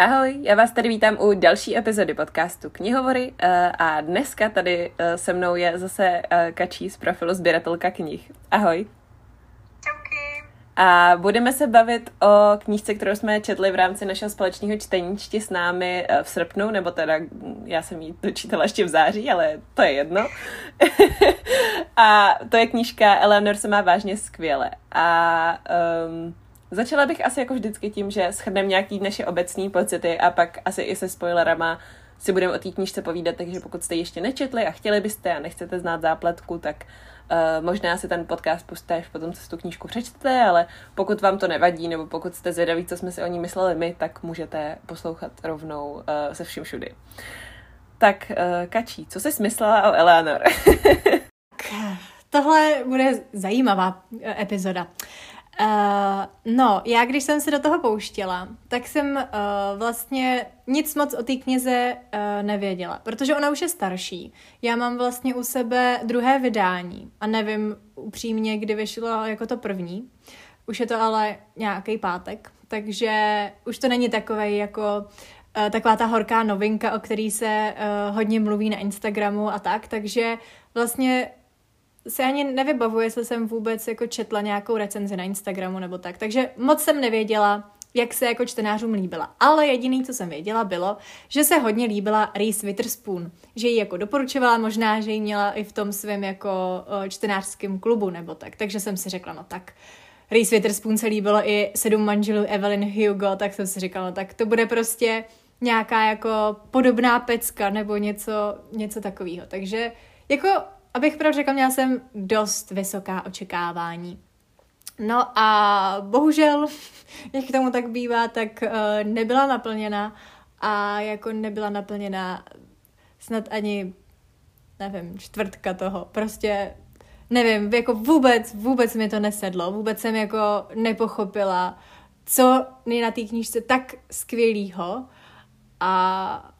Ahoj, já vás tady vítám u další epizody podcastu Knihovory eh, a dneska tady eh, se mnou je zase eh, Kačí z profilu Sběratelka knih. Ahoj. Čauky. A budeme se bavit o knížce, kterou jsme četli v rámci našeho společného čtení Čti s námi v srpnu, nebo teda hm, já jsem ji dočítala ještě v září, ale to je jedno. a to je knížka Eleanor se má vážně skvěle. A um, Začala bych asi jako vždycky tím, že shrneme nějaký naše obecní pocity a pak asi i se spoilerama si budeme o té knížce povídat, takže pokud jste ještě nečetli a chtěli byste a nechcete znát zápletku, tak uh, možná si ten podcast pustíte až potom, co si tu knížku přečtete, ale pokud vám to nevadí, nebo pokud jste zvědaví, co jsme si o ní mysleli my, tak můžete poslouchat rovnou uh, se vším všudy. Tak, uh, Kačí, co jsi myslela o Eleanor? Tohle bude zajímavá epizoda. Uh, no, já když jsem se do toho pouštěla, tak jsem uh, vlastně nic moc o té knize uh, nevěděla, protože ona už je starší. Já mám vlastně u sebe druhé vydání a nevím upřímně, kdy vyšlo jako to první. Už je to ale nějaký pátek, takže už to není takové jako uh, taková ta horká novinka, o který se uh, hodně mluví na Instagramu a tak, takže vlastně si ani nevybavuji, jestli jsem vůbec jako četla nějakou recenzi na Instagramu nebo tak. Takže moc jsem nevěděla, jak se jako čtenářům líbila. Ale jediný, co jsem věděla, bylo, že se hodně líbila Reese Witherspoon. Že ji jako doporučovala, možná, že ji měla i v tom svém jako čtenářském klubu nebo tak. Takže jsem si řekla, no tak Reese Witherspoon se líbilo i sedm manželů Evelyn Hugo, tak jsem si říkala, tak to bude prostě nějaká jako podobná pecka nebo něco, něco takového. Takže jako abych pravdu řekla, měla jsem dost vysoká očekávání. No a bohužel, jak k tomu tak bývá, tak uh, nebyla naplněna a jako nebyla naplněna snad ani, nevím, čtvrtka toho. Prostě nevím, jako vůbec, vůbec mi to nesedlo, vůbec jsem jako nepochopila, co je na té knížce tak skvělýho a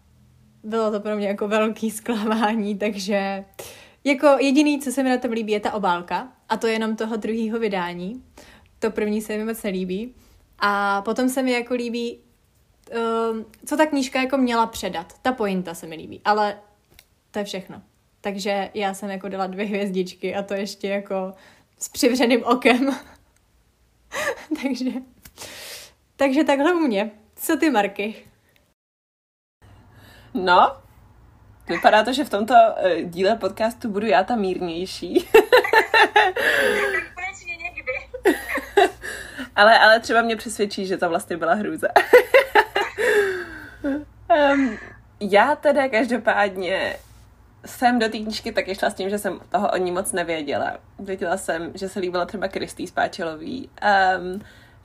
bylo to pro mě jako velký zklamání, takže uh, jako jediný, co se mi na tom líbí, je ta obálka a to je jenom toho druhého vydání. To první se mi moc nelíbí. A potom se mi jako líbí, uh, co ta knížka jako měla předat. Ta pointa se mi líbí, ale to je všechno. Takže já jsem jako dala dvě hvězdičky a to ještě jako s přivřeným okem. takže, takže takhle u mě. Co ty, Marky? No, Vypadá to, že v tomto uh, díle podcastu budu já ta mírnější. ale, ale třeba mě přesvědčí, že to vlastně byla hrůza. um, já teda každopádně jsem do té knížky taky šla s tím, že jsem toho o ní moc nevěděla. Věděla jsem, že se líbila třeba Kristý Spáčelový. Um,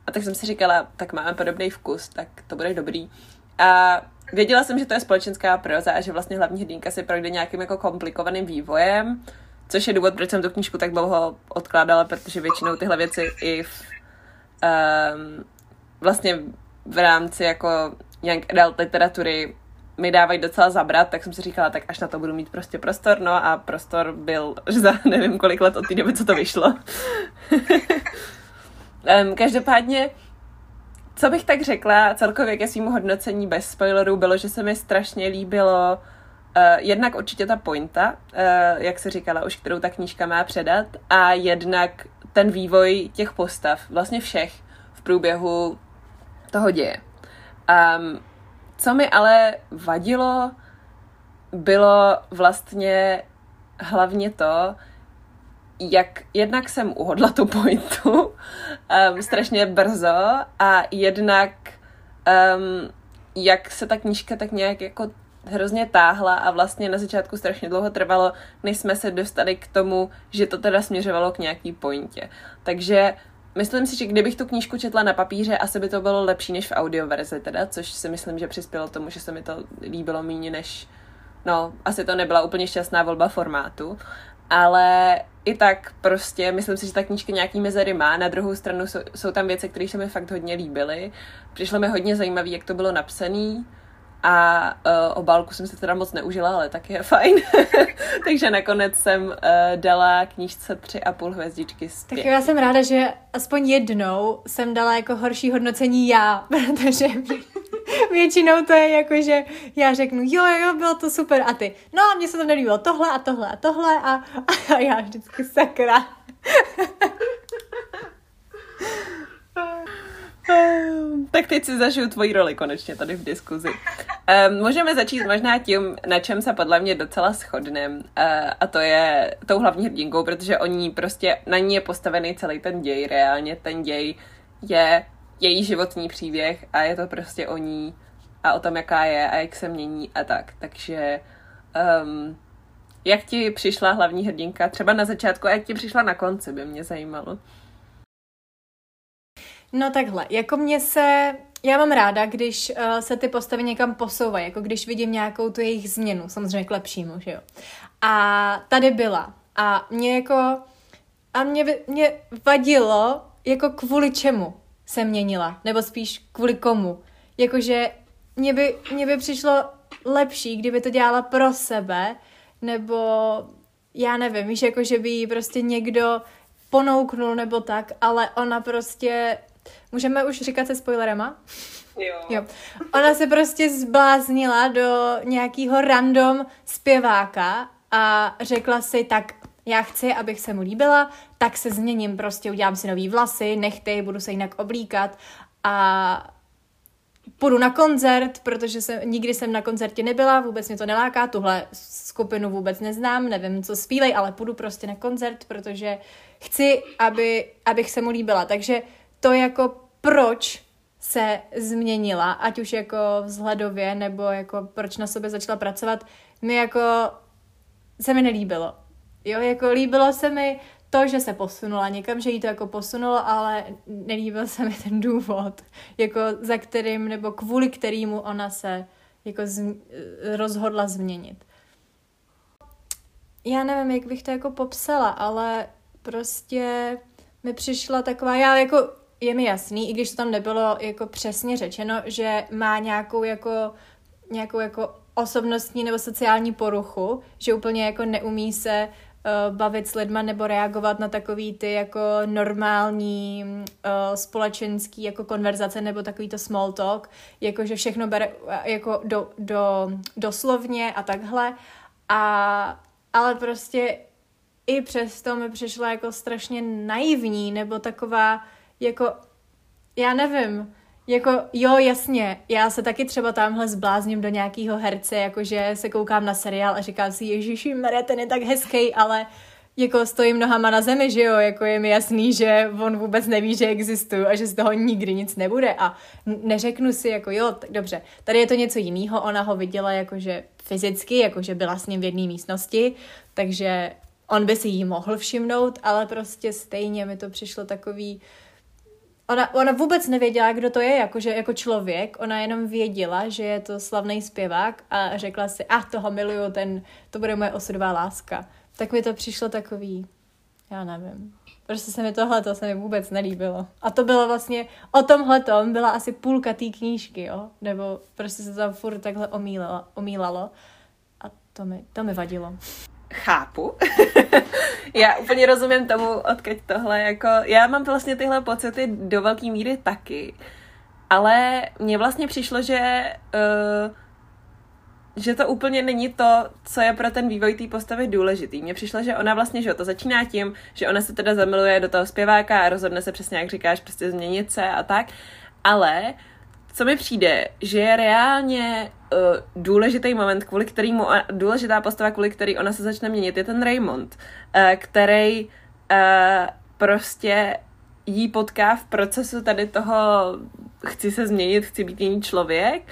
a tak jsem si říkala, tak máme podobný vkus, tak to bude dobrý. A věděla jsem, že to je společenská proza a že vlastně hlavní hrdinka si projde nějakým jako komplikovaným vývojem, což je důvod, proč jsem tu knížku tak dlouho odkládala, protože většinou tyhle věci i v, um, vlastně v rámci jako young adult literatury mi dávají docela zabrat, tak jsem si říkala, tak až na to budu mít prostě prostor, no a prostor byl za nevím kolik let od té doby, co to vyšlo. um, každopádně co bych tak řekla celkově ke svým hodnocení bez spoilerů bylo, že se mi strašně líbilo uh, jednak určitě ta pointa, uh, jak se říkala už, kterou ta knížka má předat a jednak ten vývoj těch postav, vlastně všech v průběhu toho děje. Um, co mi ale vadilo, bylo vlastně hlavně to, jak jednak jsem uhodla tu pointu um, strašně brzo a jednak um, jak se ta knížka tak nějak jako hrozně táhla a vlastně na začátku strašně dlouho trvalo, než jsme se dostali k tomu, že to teda směřovalo k nějaký pointě. Takže myslím si, že kdybych tu knížku četla na papíře, asi by to bylo lepší než v audioverzi teda, což si myslím, že přispělo tomu, že se mi to líbilo méně než No, asi to nebyla úplně šťastná volba formátu, ale i tak prostě myslím si, že ta knížka nějaký mezery má. Na druhou stranu jsou, jsou tam věci, které se mi fakt hodně líbily. Přišlo mi hodně zajímavé, jak to bylo napsané. A uh, obálku jsem si teda moc neužila, ale tak je fajn. Takže nakonec jsem uh, dala knížce tři a půl hvězdičky zpět. Tak já jsem ráda, že aspoň jednou jsem dala jako horší hodnocení já, protože Většinou to je jako, že já řeknu, jo, jo, bylo to super a ty, no, mně se to nelíbilo tohle a tohle a tohle a, a já vždycky sakra. tak teď si zažiju tvoji roli konečně tady v diskuzi. Um, můžeme začít možná tím, na čem se podle mě docela shodneme, uh, a to je tou hlavní hrdinkou, protože oni prostě, na ní je postavený celý ten děj, reálně ten děj je její životní příběh a je to prostě o ní a o tom, jaká je a jak se mění a tak. Takže um, jak ti přišla hlavní hrdinka třeba na začátku a jak ti přišla na konci, by mě zajímalo. No takhle, jako mě se, já mám ráda, když uh, se ty postavy někam posouvají, jako když vidím nějakou tu jejich změnu, samozřejmě k lepšímu, že jo. A tady byla. A mě jako, a mě, mě vadilo, jako kvůli čemu se měnila, nebo spíš kvůli komu. Jakože mě by, mě by přišlo lepší, kdyby to dělala pro sebe, nebo já nevím, víš, jako že by jí prostě někdo ponouknul nebo tak, ale ona prostě Můžeme už říkat se spoilerema? Jo. jo. Ona se prostě zbláznila do nějakého random zpěváka a řekla si, tak já chci, abych se mu líbila, tak se změním, prostě udělám si nový vlasy, nechty, budu se jinak oblíkat a půjdu na koncert, protože jsem, nikdy jsem na koncertě nebyla, vůbec mě to neláká, tuhle skupinu vůbec neznám, nevím, co zpívej, ale půjdu prostě na koncert, protože chci, aby, abych se mu líbila. Takže to jako proč se změnila, ať už jako vzhledově, nebo jako proč na sobě začala pracovat, mi jako se mi nelíbilo. Jo, jako líbilo se mi to, že se posunula někam, že jí to jako posunulo, ale nelíbil se mi ten důvod, jako za kterým, nebo kvůli kterému ona se jako z, rozhodla změnit. Já nevím, jak bych to jako popsala, ale prostě mi přišla taková, já jako je mi jasný, i když to tam nebylo jako přesně řečeno, že má nějakou jako, nějakou jako osobnostní nebo sociální poruchu, že úplně jako neumí se uh, bavit s lidma nebo reagovat na takový ty jako normální uh, společenský jako konverzace nebo takový to small talk, jako že všechno bere uh, jako do, do, doslovně a takhle. A, ale prostě i přesto mi přišla jako strašně naivní nebo taková jako, já nevím, jako, jo, jasně, já se taky třeba tamhle zblázním do nějakého herce, jakože se koukám na seriál a říkám si, Ježíši, Maria, ten je tak hezký, ale jako stojím nohama na zemi, že jo, jako je mi jasný, že on vůbec neví, že existuju a že z toho nikdy nic nebude. A neřeknu si jako jo, tak dobře, tady je to něco jiného, ona ho viděla jakože fyzicky, jakože byla s ním v jedné místnosti, takže on by si jí mohl všimnout, ale prostě stejně mi to přišlo takový, Ona, ona vůbec nevěděla, kdo to je, jakože, jako člověk, ona jenom věděla, že je to slavný zpěvák a řekla si, a ah, toho miluju, ten, to bude moje osudová láska. Tak mi to přišlo takový, já nevím. Prostě se mi tohle to se mi vůbec nelíbilo. A to bylo vlastně, o tomhle tom byla asi půlka té knížky, jo? Nebo prostě se tam furt takhle omílalo, omílalo. A to mi, to mi vadilo chápu. já úplně rozumím tomu, odkud tohle, jako, já mám vlastně tyhle pocity do velké míry taky, ale mně vlastně přišlo, že uh, že to úplně není to, co je pro ten vývoj té postavy důležitý. Mně přišlo, že ona vlastně, že to začíná tím, že ona se teda zamiluje do toho zpěváka a rozhodne se přesně, jak říkáš, prostě změnit se a tak, ale co mi přijde, že je reálně uh, důležitý moment, kvůli kterému, důležitá postava, kvůli který ona se začne měnit, je ten Raymond, uh, který uh, prostě jí potká v procesu tady toho chci se změnit, chci být jiný člověk.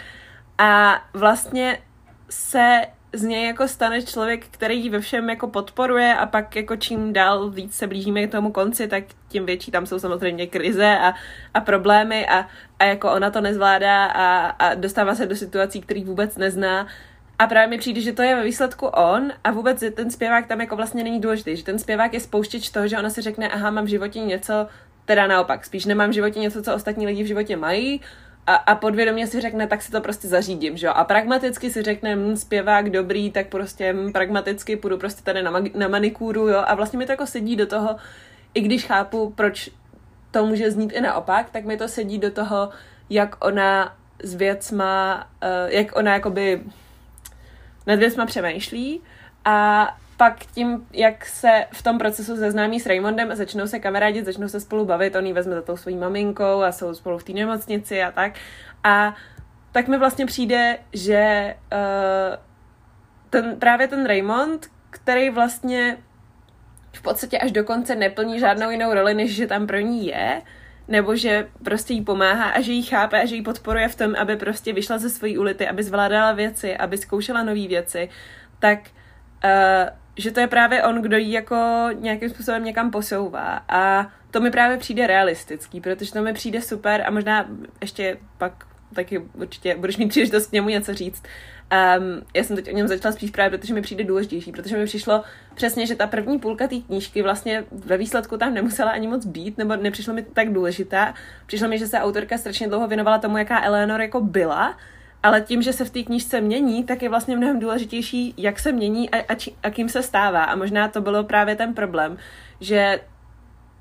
A vlastně se z něj jako stane člověk, který ji ve všem jako podporuje a pak jako čím dál víc se blížíme k tomu konci, tak tím větší tam jsou samozřejmě krize a, a problémy a, a jako ona to nezvládá a, a dostává se do situací, který vůbec nezná. A právě mi přijde, že to je ve výsledku on a vůbec ten zpěvák tam jako vlastně není důležitý, že ten zpěvák je spouštěč toho, že ona si řekne, aha, mám v životě něco, teda naopak, spíš nemám v životě něco, co ostatní lidi v životě mají, a, a podvědomě si řekne, tak si to prostě zařídím, že jo. A pragmaticky si řekne, hm, zpěvák dobrý, tak prostě hm, pragmaticky půjdu prostě tady na, na manikúru, jo. A vlastně mi to jako sedí do toho, i když chápu, proč to může znít i naopak, tak mi to sedí do toho, jak ona s věcma, uh, jak ona jakoby nad věcma přemýšlí a pak tím, jak se v tom procesu seznámí s Raymondem a začnou se kamarádit, začnou se spolu bavit, on ji vezme za tou svojí maminkou a jsou spolu v té nemocnici a tak. A tak mi vlastně přijde, že uh, ten, právě ten Raymond, který vlastně v podstatě až do konce neplní žádnou jinou roli, než že tam pro ní je, nebo že prostě jí pomáhá a že jí chápe a že jí podporuje v tom, aby prostě vyšla ze svojí ulity, aby zvládala věci, aby zkoušela nové věci, tak uh, že to je právě on, kdo jí jako nějakým způsobem někam posouvá. A to mi právě přijde realistický, protože to mi přijde super a možná ještě pak taky určitě budeš mít příležitost k němu něco říct. Um, já jsem teď o něm začala spíš právě, protože mi přijde důležitější, protože mi přišlo přesně, že ta první půlka té knížky vlastně ve výsledku tam nemusela ani moc být, nebo nepřišlo mi tak důležitá. Přišlo mi, že se autorka strašně dlouho věnovala tomu, jaká Eleanor jako byla, ale tím, že se v té knížce mění, tak je vlastně mnohem důležitější, jak se mění a, a, či, a kým se stává. A možná to bylo právě ten problém, že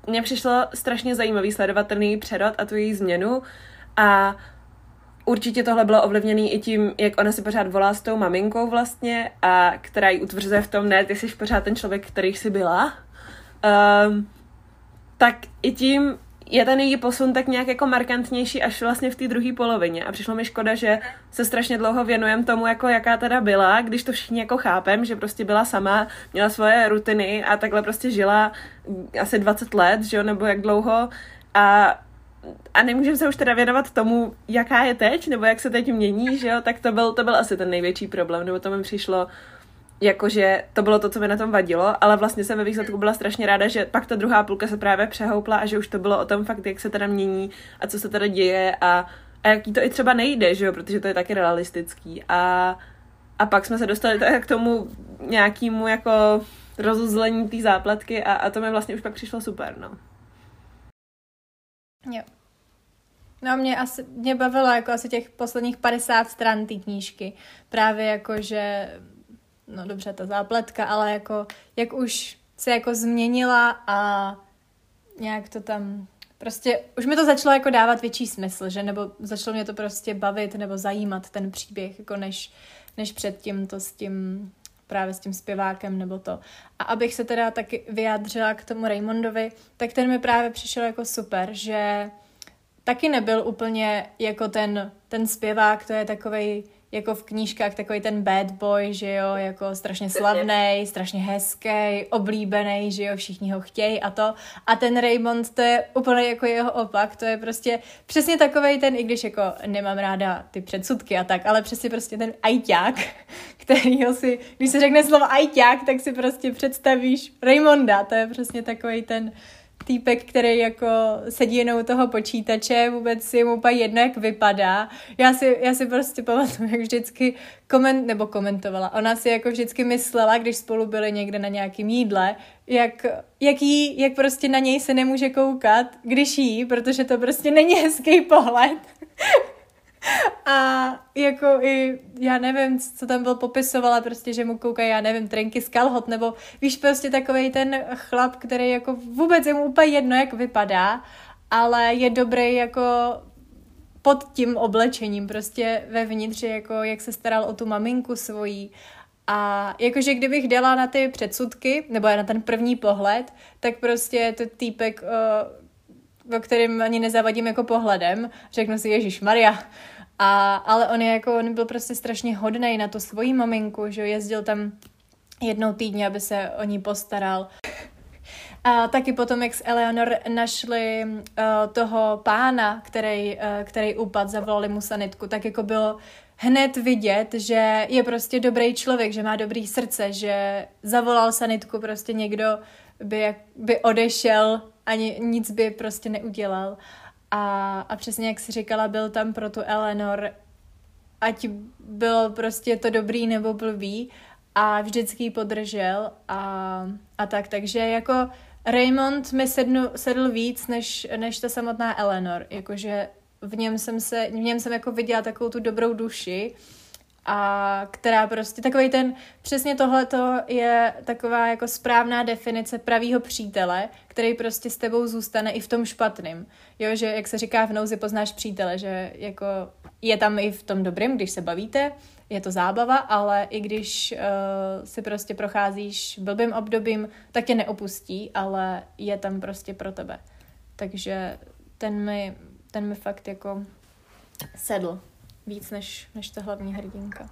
mně přišlo strašně zajímavý sledovat ten její přerod a tu její změnu a určitě tohle bylo ovlivněné i tím, jak ona si pořád volá s tou maminkou vlastně a která ji utvrzuje v tom, ne, ty jsi pořád ten člověk, který jsi byla. Um, tak i tím je ten její posun tak nějak jako markantnější až vlastně v té druhé polovině. A přišlo mi škoda, že se strašně dlouho věnujem tomu, jako jaká teda byla, když to všichni jako chápem, že prostě byla sama, měla svoje rutiny a takhle prostě žila asi 20 let, že jo, nebo jak dlouho. A a nemůžeme se už teda věnovat tomu, jaká je teď, nebo jak se teď mění, že jo, tak to byl, to byl asi ten největší problém, nebo to mi přišlo, jakože to bylo to, co mi na tom vadilo, ale vlastně jsem ve výsledku byla strašně ráda, že pak ta druhá půlka se právě přehoupla a že už to bylo o tom fakt, jak se teda mění a co se teda děje a, a jaký to i třeba nejde, že jo, protože to je taky realistický a, a pak jsme se dostali k tomu nějakému jako rozuzlení té zápletky a, a to mi vlastně už pak přišlo super, no. Jo. No mě asi, mě bavilo jako asi těch posledních 50 stran té knížky. Právě jako, že, no dobře, ta zápletka, ale jako, jak už se jako změnila a nějak to tam, prostě už mi to začalo jako dávat větší smysl, že, nebo začalo mě to prostě bavit nebo zajímat ten příběh, jako než, než předtím to s tím právě s tím zpěvákem nebo to. A abych se teda taky vyjádřila k tomu Raymondovi, tak ten mi právě přišel jako super, že taky nebyl úplně jako ten, ten zpěvák, to je takovej jako v knížkách takový ten bad boy, že jo, jako strašně slavný, strašně hezký, oblíbený, že jo, všichni ho chtějí a to. A ten Raymond, to je úplně jako jeho opak, to je prostě přesně takový ten, i když jako nemám ráda ty předsudky a tak, ale přesně prostě ten ajťák, kterýho si, když se řekne slovo ajťák, tak si prostě představíš Raymonda, to je přesně takový ten, týpek, který jako sedí jenom u toho počítače, vůbec si mu úplně jedno, jak vypadá. Já si, já si prostě pamatuju, jak vždycky koment, nebo komentovala. Ona si jako vždycky myslela, když spolu byli někde na nějakém jídle, jak, jak, jí, jak prostě na něj se nemůže koukat, když jí, protože to prostě není hezký pohled. A jako i, já nevím, co tam byl popisovala, prostě, že mu koukají, já nevím, trenky z kalhot, nebo víš, prostě takový ten chlap, který jako vůbec je mu úplně jedno, jak vypadá, ale je dobrý jako pod tím oblečením, prostě vevnitř, jako jak se staral o tu maminku svojí. A jakože kdybych dala na ty předsudky, nebo na ten první pohled, tak prostě to týpek, o kterým ani nezavadím jako pohledem, řeknu si, Ježíš Maria, a, ale on, je jako, on byl prostě strašně hodný na tu svoji maminku, že jezdil tam jednou týdně, aby se o ní postaral. A taky potom, jak s Eleanor našli uh, toho pána, který, uh, který upad, zavolali mu sanitku, tak jako bylo hned vidět, že je prostě dobrý člověk, že má dobrý srdce, že zavolal sanitku prostě někdo by, by odešel ani nic by prostě neudělal. A, a přesně jak si říkala, byl tam pro tu Eleanor, ať byl prostě to dobrý nebo blbý a vždycky ji podržel a, a tak. Takže jako Raymond mi sednu, sedl víc než, než ta samotná Eleanor. Jakože v něm jsem se, v něm jsem jako viděla takovou tu dobrou duši a která prostě, takový ten, přesně tohleto je taková jako správná definice pravýho přítele, který prostě s tebou zůstane i v tom špatným. Jo, že jak se říká v nouzi poznáš přítele, že jako je tam i v tom dobrém, když se bavíte, je to zábava, ale i když uh, si prostě procházíš blbým obdobím, tak tě neopustí, ale je tam prostě pro tebe. Takže ten mi, ten mi fakt jako sedl víc než, než ta hlavní hrdinka.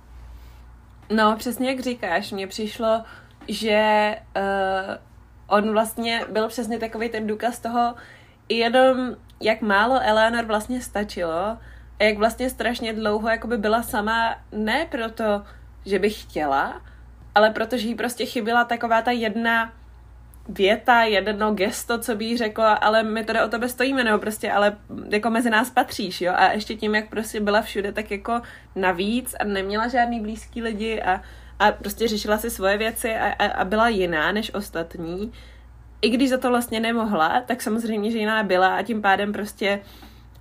No, přesně jak říkáš, mně přišlo, že uh, on vlastně byl přesně takový ten důkaz toho, jenom jak málo Eleanor vlastně stačilo a jak vlastně strašně dlouho jakoby byla sama, ne proto, že by chtěla, ale protože jí prostě chyběla taková ta jedna věta, jedno gesto, co by jí řekla, ale my teda o tebe stojíme, nebo prostě, ale jako mezi nás patříš, jo, a ještě tím, jak prostě byla všude, tak jako navíc a neměla žádný blízký lidi a, a prostě řešila si svoje věci a, a, a byla jiná než ostatní. I když za to vlastně nemohla, tak samozřejmě, že jiná byla a tím pádem prostě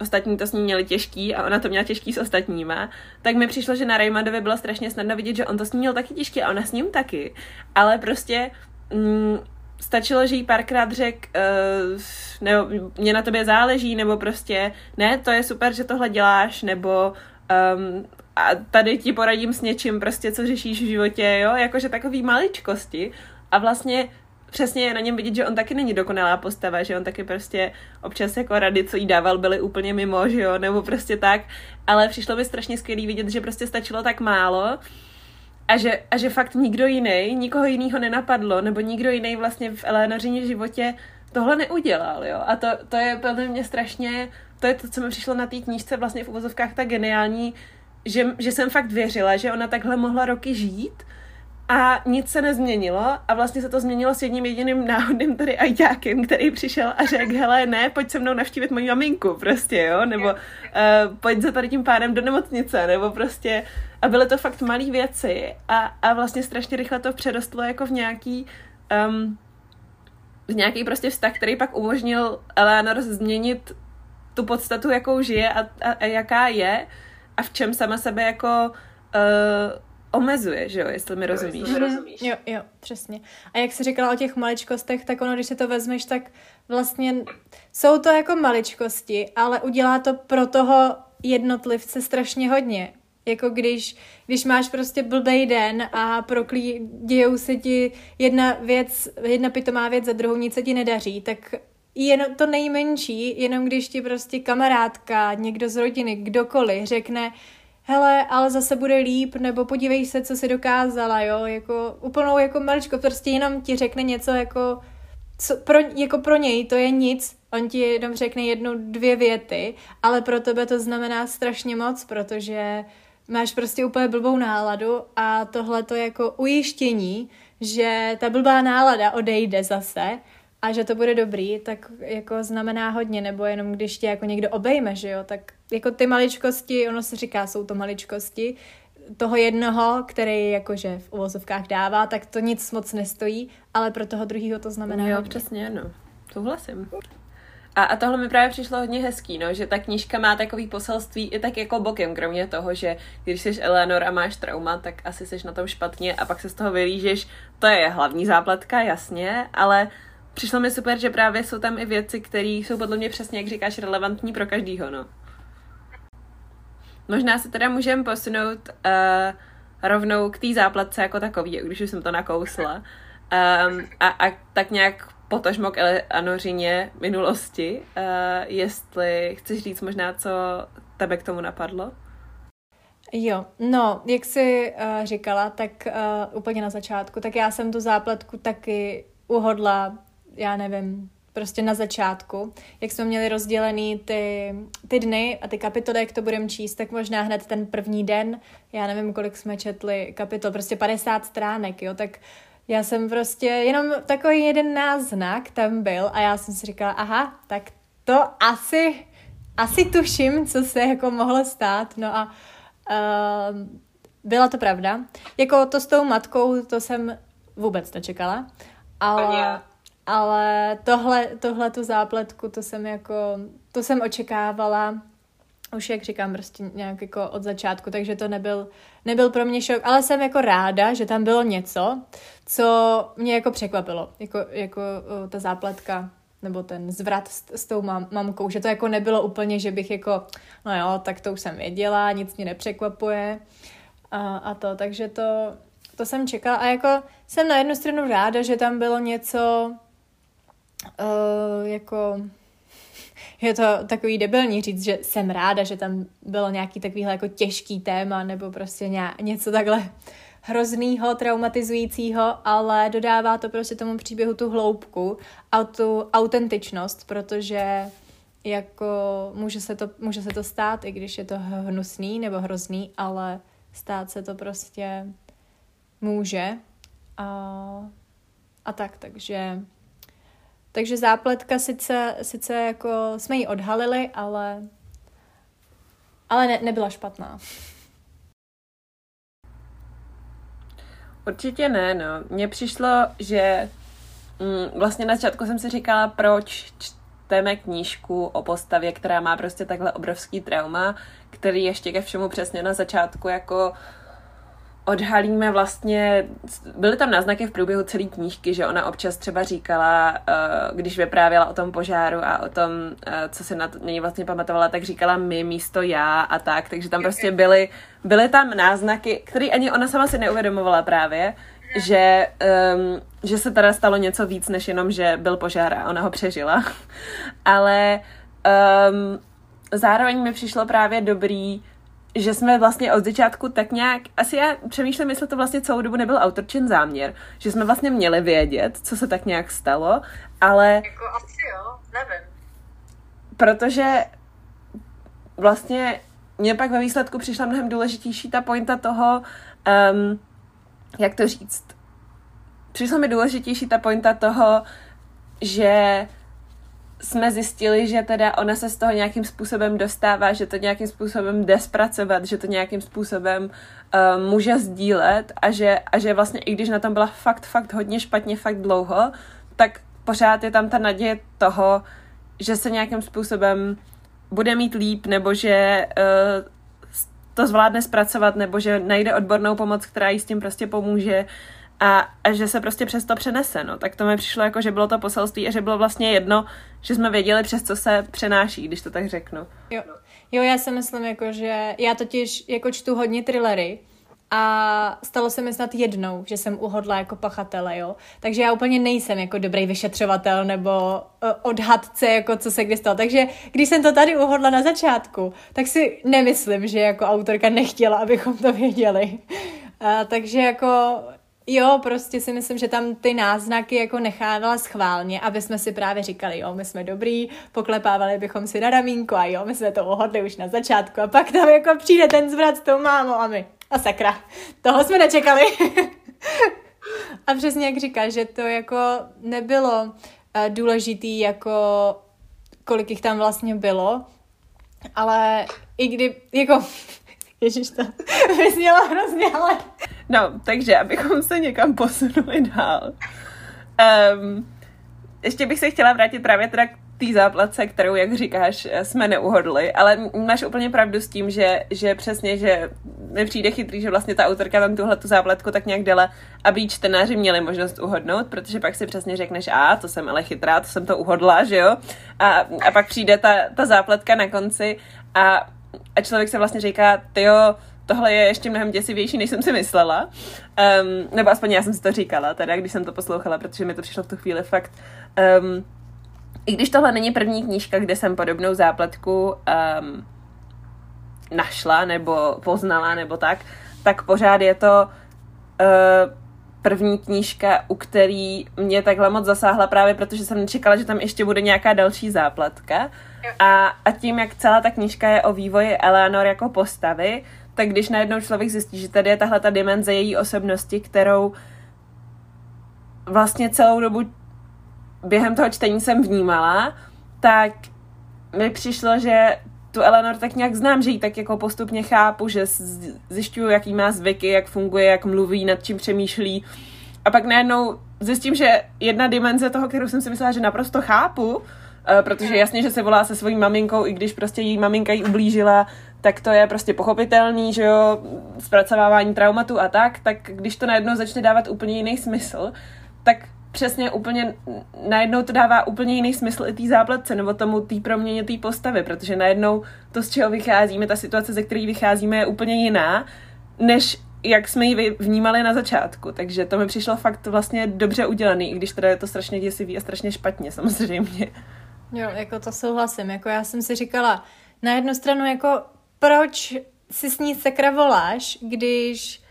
ostatní to s ní měli těžký a ona to měla těžký s ostatníma, tak mi přišlo, že na Raymondovi bylo strašně snadno vidět, že on to s ní měl taky těžký a ona s ním taky. Ale prostě mm, stačilo, že jí párkrát řek, uh, nebo mě na tobě záleží, nebo prostě ne, to je super, že tohle děláš, nebo um, a tady ti poradím s něčím prostě, co řešíš v životě, jo, jakože takový maličkosti. A vlastně přesně je na něm vidět, že on taky není dokonalá postava, že on taky prostě občas jako rady, co jí dával, byly úplně mimo, že jo, nebo prostě tak, ale přišlo mi strašně skvělý vidět, že prostě stačilo tak málo, a že, a že fakt nikdo jiný, nikoho jiného nenapadlo, nebo nikdo jiný vlastně v Eleanořině životě tohle neudělal, jo. A to, to je podle mě strašně, to je to, co mi přišlo na té knížce vlastně v uvozovkách tak geniální, že, že jsem fakt věřila, že ona takhle mohla roky žít a nic se nezměnilo a vlastně se to změnilo s jedním jediným náhodným tady ajťákem, který přišel a řekl, hele, ne, pojď se mnou navštívit moji maminku, prostě, jo, nebo uh, pojď se tady tím pádem do nemocnice, nebo prostě, a byly to fakt malé věci a, a vlastně strašně rychle to přerostlo jako v nějaký, um, v nějaký prostě vztah, který pak umožnil Eleanor změnit tu podstatu, jakou žije a, a, a jaká je a v čem sama sebe jako uh, omezuje, že jo, jestli mi rozumíš. Mm, rozumíš. Jo, jo, přesně. A jak jsi říkala o těch maličkostech, tak ono, když si to vezmeš, tak vlastně jsou to jako maličkosti, ale udělá to pro toho jednotlivce strašně hodně. Jako když, když máš prostě blbej den a proklí, dějou se ti jedna věc, jedna pitomá věc za druhou, nic se ti nedaří, tak jen to nejmenší, jenom když ti prostě kamarádka, někdo z rodiny, kdokoliv řekne, hele, ale zase bude líp, nebo podívej se, co si dokázala, jo, jako úplnou jako maličko, prostě jenom ti řekne něco jako, co, pro, jako pro něj to je nic, on ti jenom řekne jednu, dvě věty, ale pro tebe to znamená strašně moc, protože máš prostě úplně blbou náladu a tohle to jako ujištění, že ta blbá nálada odejde zase a že to bude dobrý, tak jako znamená hodně, nebo jenom když tě jako někdo obejme, že jo, tak jako ty maličkosti, ono se říká, jsou to maličkosti, toho jednoho, který jakože v uvozovkách dává, tak to nic moc nestojí, ale pro toho druhého to znamená Jo, hodně. přesně, no. Souhlasím. A, a tohle mi právě přišlo hodně hezký, no, že ta knížka má takový poselství i tak jako bokem, kromě toho, že když jsi Eleanor a máš trauma, tak asi jsi na tom špatně a pak se z toho vylížeš. To je hlavní zápletka, jasně, ale přišlo mi super, že právě jsou tam i věci, které jsou podle mě přesně, jak říkáš, relevantní pro každýho, no. Možná se teda můžeme posunout uh, rovnou k té záplatce jako takový, když už jsem to nakousla. Um, a, a tak nějak potažmo k Anořině minulosti, uh, jestli chceš říct možná, co tebe k tomu napadlo? Jo, no, jak jsi uh, říkala, tak uh, úplně na začátku, tak já jsem tu zápletku taky uhodla, já nevím, prostě na začátku, jak jsme měli rozdělený ty, ty dny a ty kapitoly, jak to budeme číst, tak možná hned ten první den, já nevím, kolik jsme četli kapitol, prostě 50 stránek, jo, tak já jsem prostě, jenom takový jeden náznak tam byl a já jsem si říkala, aha, tak to asi, asi tuším, co se jako mohlo stát, no a uh, byla to pravda. Jako to s tou matkou, to jsem vůbec nečekala, ale ale tohle, tohle tu zápletku, to jsem jako, to jsem očekávala už jak říkám, prostě nějak jako od začátku, takže to nebyl, nebyl pro mě šok, ale jsem jako ráda, že tam bylo něco, co mě jako překvapilo, jako, jako ta zápletka nebo ten zvrat s, s tou mam, mamkou, že to jako nebylo úplně, že bych jako, no jo, tak to už jsem věděla, nic mě nepřekvapuje. A, a to, takže to, to jsem čekala. A jako jsem na jednu stranu ráda, že tam bylo něco uh, jako je to takový debilní říct, že jsem ráda, že tam bylo nějaký takovýhle jako těžký téma nebo prostě ně, něco takhle hroznýho, traumatizujícího, ale dodává to prostě tomu příběhu tu hloubku a tu autentičnost, protože jako může se, to, může se to stát, i když je to hnusný nebo hrozný, ale stát se to prostě může. A, a tak, takže takže zápletka sice, sice jako jsme ji odhalili, ale, ale ne, nebyla špatná. Určitě ne, no. Mně přišlo, že mm, vlastně na začátku jsem si říkala, proč čteme knížku o postavě, která má prostě takhle obrovský trauma, který ještě ke všemu přesně na začátku jako odhalíme vlastně, byly tam náznaky v průběhu celé knížky, že ona občas třeba říkala, eh, když vyprávěla o tom požáru a o tom, eh, co se na nyní vlastně pamatovala, tak říkala my místo já a tak, takže tam prostě byly, byly tam náznaky, které ani ona sama si neuvědomovala právě, že, um, že se teda stalo něco víc, než jenom, že byl požár a ona ho přežila. Ale um, zároveň mi přišlo právě dobrý že jsme vlastně od začátku tak nějak, asi já přemýšlím, jestli to vlastně celou dobu nebyl autorčen záměr, že jsme vlastně měli vědět, co se tak nějak stalo, ale... Jako asi jo, nevím. Protože vlastně mě pak ve výsledku přišla mnohem důležitější ta pointa toho, um, jak to říct, přišla mi důležitější ta pointa toho, že jsme zjistili, že teda ona se z toho nějakým způsobem dostává, že to nějakým způsobem jde zpracovat, že to nějakým způsobem uh, může sdílet a že, a že vlastně i když na tom byla fakt, fakt hodně špatně, fakt dlouho, tak pořád je tam ta naděje toho, že se nějakým způsobem bude mít líp, nebo že uh, to zvládne zpracovat, nebo že najde odbornou pomoc, která jí s tím prostě pomůže a, a že se prostě přes to přenese, no. Tak to mi přišlo jako, že bylo to poselství a že bylo vlastně jedno, že jsme věděli, přes co se přenáší, když to tak řeknu. Jo, jo já si myslím, jako, že já totiž jako čtu hodně thrillery a stalo se mi snad jednou, že jsem uhodla jako pachatele, jo. Takže já úplně nejsem jako dobrý vyšetřovatel nebo uh, odhadce, jako co se kdy stalo. Takže když jsem to tady uhodla na začátku, tak si nemyslím, že jako autorka nechtěla, abychom to věděli. Uh, takže jako Jo, prostě si myslím, že tam ty náznaky jako nechávala schválně, aby jsme si právě říkali, jo, my jsme dobrý, poklepávali bychom si na ramínku a jo, my jsme to uhodli už na začátku a pak tam jako přijde ten zvrat s tou mámou a my, a sakra, toho jsme nečekali. a přesně jak říkáš, že to jako nebylo uh, důležitý jako kolik jich tam vlastně bylo, ale i kdy, jako, ježiš to vyznělo hrozně, ale No, takže abychom se někam posunuli dál. Um, ještě bych se chtěla vrátit právě teda k té záplatce, kterou, jak říkáš, jsme neuhodli, ale máš úplně pravdu s tím, že, že přesně, že mi přijde chytrý, že vlastně ta autorka tam tuhle tu záplatku tak nějak dala, aby čtenáři měli možnost uhodnout, protože pak si přesně řekneš, a to jsem ale chytrá, to jsem to uhodla, že jo? A, a pak přijde ta, ta zápletka na konci a, a člověk se vlastně říká, ty jo, tohle je ještě mnohem děsivější, než jsem si myslela. Um, nebo aspoň já jsem si to říkala, teda, když jsem to poslouchala, protože mi to přišlo v tu chvíli fakt. Um, I když tohle není první knížka, kde jsem podobnou zápletku um, našla, nebo poznala, nebo tak, tak pořád je to uh, první knížka, u který mě takhle moc zasáhla právě protože jsem nečekala, že tam ještě bude nějaká další zápletka. A, a tím, jak celá ta knížka je o vývoji Eleanor jako postavy, tak když najednou člověk zjistí, že tady je tahle ta dimenze její osobnosti, kterou vlastně celou dobu během toho čtení jsem vnímala, tak mi přišlo, že tu Eleanor tak nějak znám, že ji tak jako postupně chápu, že zjišťuju, jaký má zvyky, jak funguje, jak mluví, nad čím přemýšlí. A pak najednou zjistím, že jedna dimenze toho, kterou jsem si myslela, že naprosto chápu, eh, protože jasně, že se volá se svojí maminkou, i když prostě její maminka jí ublížila, tak to je prostě pochopitelný, že jo, zpracovávání traumatu a tak, tak když to najednou začne dávat úplně jiný smysl, tak přesně úplně, najednou to dává úplně jiný smysl i té zápletce, nebo tomu té proměně té postavy, protože najednou to, z čeho vycházíme, ta situace, ze které vycházíme, je úplně jiná, než jak jsme ji vnímali na začátku. Takže to mi přišlo fakt vlastně dobře udělaný, i když teda je to strašně děsivý a strašně špatně samozřejmě. Jo, jako to souhlasím. Jako já jsem si říkala, na jednu stranu jako proč si s ní sakra voláš, když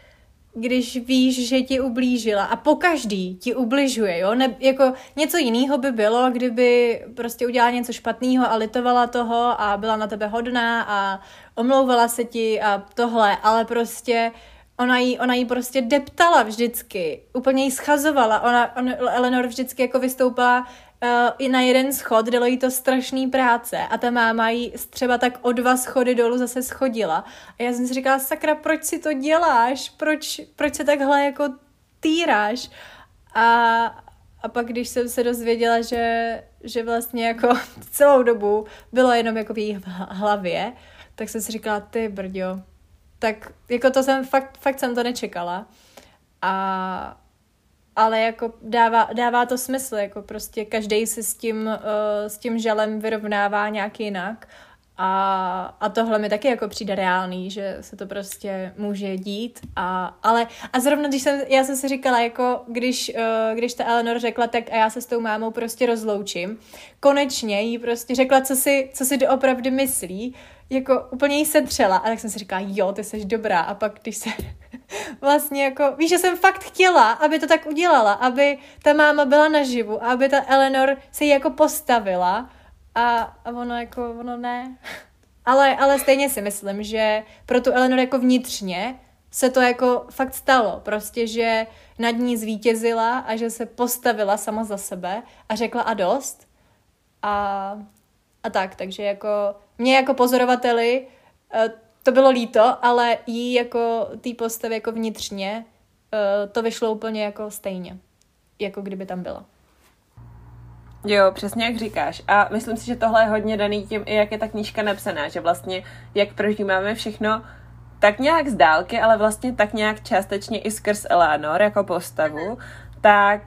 když víš, že ti ublížila a po každý ti ubližuje, jo? Ne, jako něco jiného by bylo, kdyby prostě udělala něco špatného a litovala toho a byla na tebe hodná a omlouvala se ti a tohle, ale prostě ona jí, ona jí prostě deptala vždycky, úplně jí schazovala, ona, on, Eleanor vždycky jako vystoupila uh, i na jeden schod, dalo jí to strašný práce a ta máma jí třeba tak o dva schody dolů zase schodila. A já jsem si říkala, sakra, proč si to děláš? Proč, proč se takhle jako týráš? A, a pak, když jsem se dozvěděla, že, že vlastně jako celou dobu bylo jenom jako v její hlavě, tak jsem si říkala, ty brďo, tak jako to jsem, fakt, fakt jsem to nečekala. A ale jako dává, dává to smysl, jako prostě každý se s tím, uh, s tím žalem vyrovnává nějak jinak a, a tohle mi taky jako přijde reálný, že se to prostě může dít. A, ale, a zrovna když jsem, já jsem si říkala, jako když, uh, když ta Eleanor řekla, tak a já se s tou mámou prostě rozloučím, konečně jí prostě řekla, co si, co si doopravdy myslí, jako úplně jí setřela. A tak jsem si říkala, jo, ty jsi dobrá. A pak, když se vlastně jako, víš, že jsem fakt chtěla, aby to tak udělala, aby ta máma byla naživu, aby ta Eleanor se jí jako postavila a, a ono jako, ono ne. Ale, ale stejně si myslím, že pro tu Eleanor jako vnitřně se to jako fakt stalo. Prostě, že nad ní zvítězila a že se postavila sama za sebe a řekla a dost. A, a tak, takže jako mě jako pozorovateli eh, to bylo líto, ale jí jako té postavy jako vnitřně uh, to vyšlo úplně jako stejně, jako kdyby tam byla. Jo, přesně jak říkáš. A myslím si, že tohle je hodně daný tím, i jak je ta knížka napsaná, že vlastně jak prožíváme všechno tak nějak z dálky, ale vlastně tak nějak částečně i skrz Eleanor jako postavu, tak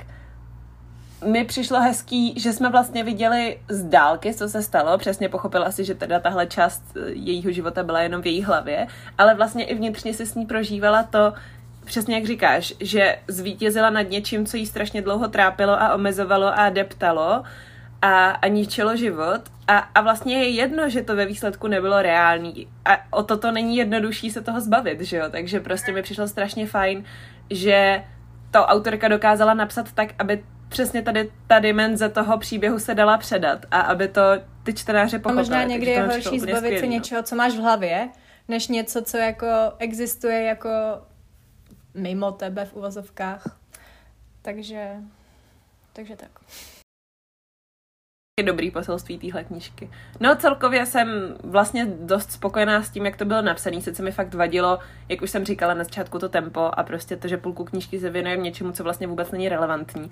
mi přišlo hezký, že jsme vlastně viděli z dálky, co se stalo. Přesně pochopila si, že teda tahle část eh, jejího života byla jenom v její hlavě, ale vlastně i vnitřně si s ní prožívala to, přesně jak říkáš, že zvítězila nad něčím, co jí strašně dlouho trápilo a omezovalo a deptalo a, a ničilo život. A, a vlastně je jedno, že to ve výsledku nebylo reálný. A o toto není jednodušší se toho zbavit, že jo? Takže prostě mi přišlo strašně fajn, že to autorka dokázala napsat tak, aby přesně tady ta dimenze toho příběhu se dala předat a aby to ty čtenáře pochopili. A možná někdy je horší zbavit se no. něčeho, co máš v hlavě, než něco, co jako existuje jako mimo tebe v uvozovkách. Takže, takže tak dobrý poselství téhle knížky. No celkově jsem vlastně dost spokojená s tím, jak to bylo napsané. Sice mi fakt vadilo, jak už jsem říkala na začátku, to tempo a prostě to, že půlku knížky se věnuje něčemu, co vlastně vůbec není relevantní.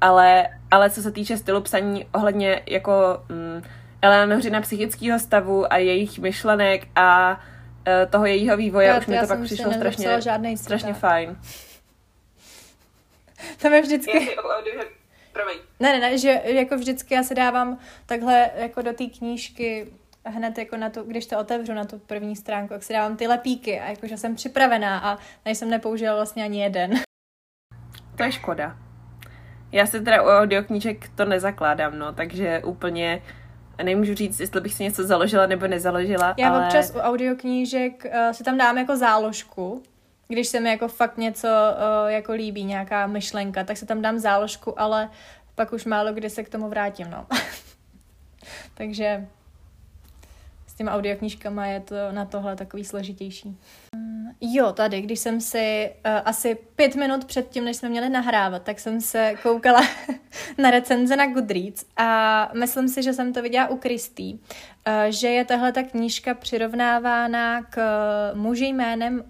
Ale, ale co se týče stylu psaní ohledně jako mm, Eleanořina psychického stavu a jejich myšlenek a e, toho jejího vývoje, já, už mi to pak přišlo strašně, strašně fajn. To je vždycky... Promiň. Ne, ne, ne, že jako vždycky já se dávám takhle jako do té knížky hned jako na to, když to otevřu na tu první stránku, jak si dávám ty lepíky a jakože jsem připravená a než jsem nepoužila vlastně ani jeden. To je škoda. Já se teda u audioknížek to nezakládám, no, takže úplně nemůžu říct, jestli bych si něco založila nebo nezaložila. Já ale... občas u audioknížek uh, si tam dám jako záložku, když se mi jako fakt něco uh, jako líbí, nějaká myšlenka, tak se tam dám záložku, ale pak už málo kdy se k tomu vrátím, no. Takže s těma audioknížkama je to na tohle takový složitější. Mm, jo, tady, když jsem si uh, asi pět minut před tím, než jsme měli nahrávat, tak jsem se koukala na recenze na Goodreads a myslím si, že jsem to viděla u Kristý, uh, že je tahle ta knížka přirovnávána k muži jménem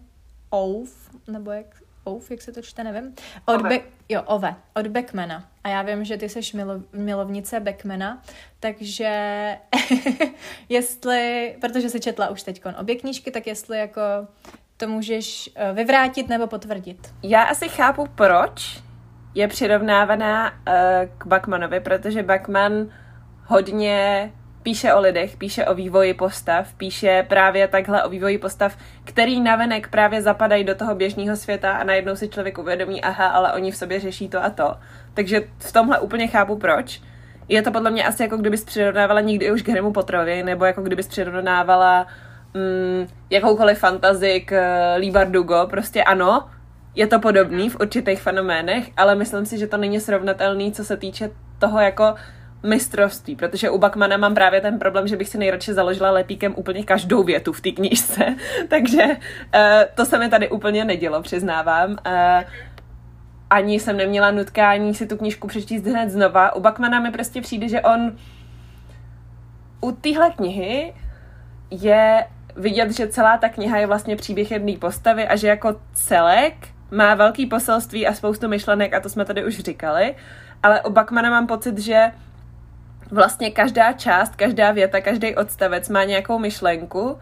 Ouf, nebo jak, Ouf, jak se to čte, nevím. Od Be- jo, Ove, od Beckmana. A já vím, že ty jsi milo- milovnice Beckmana, takže jestli, protože jsi četla už teď obě knížky, tak jestli jako to můžeš eh, vyvrátit nebo potvrdit. Já asi chápu proč, je přirovnávaná uh, k Bachmanovi, protože Bachman hodně píše o lidech, píše o vývoji postav, píše právě takhle o vývoji postav, který navenek právě zapadají do toho běžného světa a najednou si člověk uvědomí, aha, ale oni v sobě řeší to a to. Takže v tomhle úplně chápu proč. Je to podle mě asi jako kdybys přirovnávala nikdy už k Harrymu Potterovi, nebo jako kdybys přirovnávala mm, jakoukoliv fantazii k uh, Lee Bardugo. Prostě ano, je to podobný v určitých fenoménech, ale myslím si, že to není srovnatelný, co se týče toho jako mistrovství, protože u Bakmana mám právě ten problém, že bych si nejradši založila lepíkem úplně každou větu v té knížce, takže uh, to se mi tady úplně nedělo, přiznávám. Uh, ani jsem neměla nutkání si tu knížku přečíst hned znova. U Bakmana mi prostě přijde, že on u téhle knihy je vidět, že celá ta kniha je vlastně příběh jedné postavy a že jako celek má velký poselství a spoustu myšlenek a to jsme tady už říkali, ale u Bakmana mám pocit, že vlastně každá část, každá věta, každý odstavec má nějakou myšlenku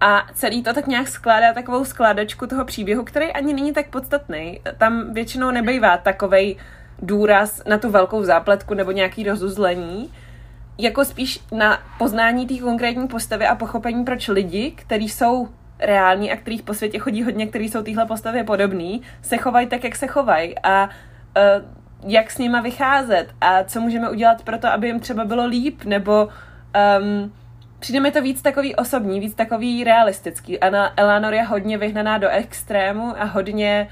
a celý to tak nějak skládá takovou skládačku toho příběhu, který ani není tak podstatný. Tam většinou nebejvá takovej důraz na tu velkou zápletku nebo nějaký rozuzlení, jako spíš na poznání té konkrétní postavy a pochopení, proč lidi, kteří jsou reální a kterých po světě chodí hodně, kteří jsou téhle postavě podobný, se chovají tak, jak se chovají. A uh, jak s nima vycházet a co můžeme udělat pro to, aby jim třeba bylo líp, nebo um, přijde mi to víc takový osobní, víc takový realistický. Ana Eleanor je hodně vyhnaná do extrému a hodně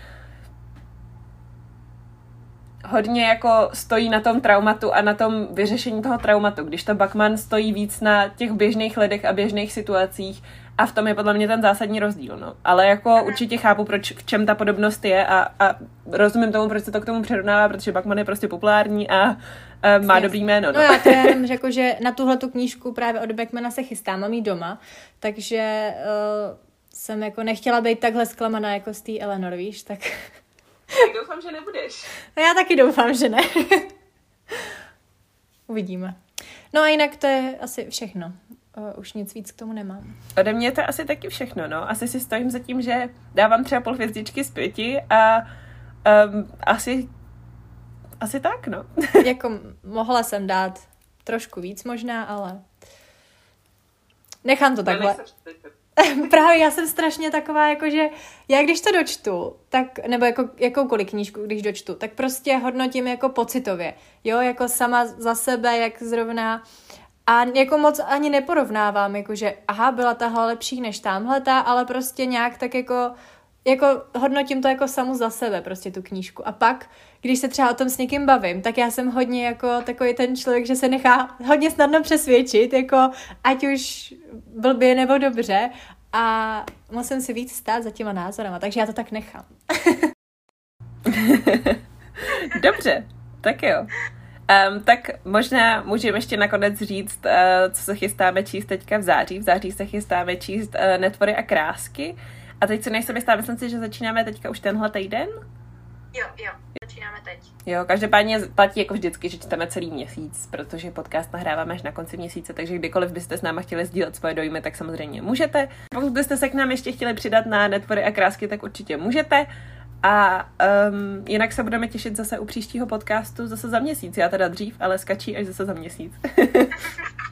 hodně jako stojí na tom traumatu a na tom vyřešení toho traumatu, když to Bachman stojí víc na těch běžných lidech a běžných situacích a v tom je podle mě ten zásadní rozdíl, no. Ale jako určitě chápu, proč, v čem ta podobnost je a, a rozumím tomu, proč se to k tomu přirovnává, protože Bachman je prostě populární a, a má yes. dobrý jméno. No, no já to jenom řekl, že na tuhle tu knížku právě od Beckmana se chystám, mám jí doma, takže uh, jsem jako nechtěla být takhle zklamaná jako z té Eleanor, víš, tak... Tak doufám, že nebudeš. No já taky doufám, že ne. Uvidíme. No a jinak to je asi všechno. Uh, už nic víc k tomu nemám. Ode mě je to asi taky všechno, no. Asi si stojím za tím, že dávám třeba půl hvězdičky z pěti a um, asi, asi tak, no. jako mohla jsem dát trošku víc možná, ale nechám to takhle. Právě já jsem strašně taková, jakože já když to dočtu, tak, nebo jako jakoukoliv knížku, když dočtu, tak prostě hodnotím jako pocitově, jo, jako sama za sebe, jak zrovna a jako moc ani neporovnávám, jakože aha, byla tahle lepší než tamhleta, ale prostě nějak tak jako jako hodnotím to jako samu za sebe, prostě tu knížku. A pak, když se třeba o tom s někým bavím, tak já jsem hodně jako takový ten člověk, že se nechá hodně snadno přesvědčit, jako ať už blbě nebo dobře a musím si víc stát za těma názorama, takže já to tak nechám. dobře, tak jo. Um, tak možná můžeme ještě nakonec říct, uh, co se chystáme číst teďka v září. V září se chystáme číst uh, netvory a krásky. A teď se nejsem jistá, myslím si, že začínáme teďka už tenhle týden? Jo, jo, začínáme teď. Jo, každopádně platí jako vždycky, že čteme celý měsíc, protože podcast nahráváme až na konci měsíce, takže kdykoliv byste s náma chtěli sdílet svoje dojmy, tak samozřejmě můžete. Pokud byste se k nám ještě chtěli přidat na netvory a krásky, tak určitě můžete. A um, jinak se budeme těšit zase u příštího podcastu zase za měsíc. Já teda dřív, ale skačí až zase za měsíc.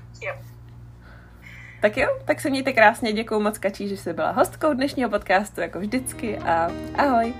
Tak jo, tak se mějte krásně, děkuji moc Kačí, že jsi byla hostkou dnešního podcastu, jako vždycky a ahoj.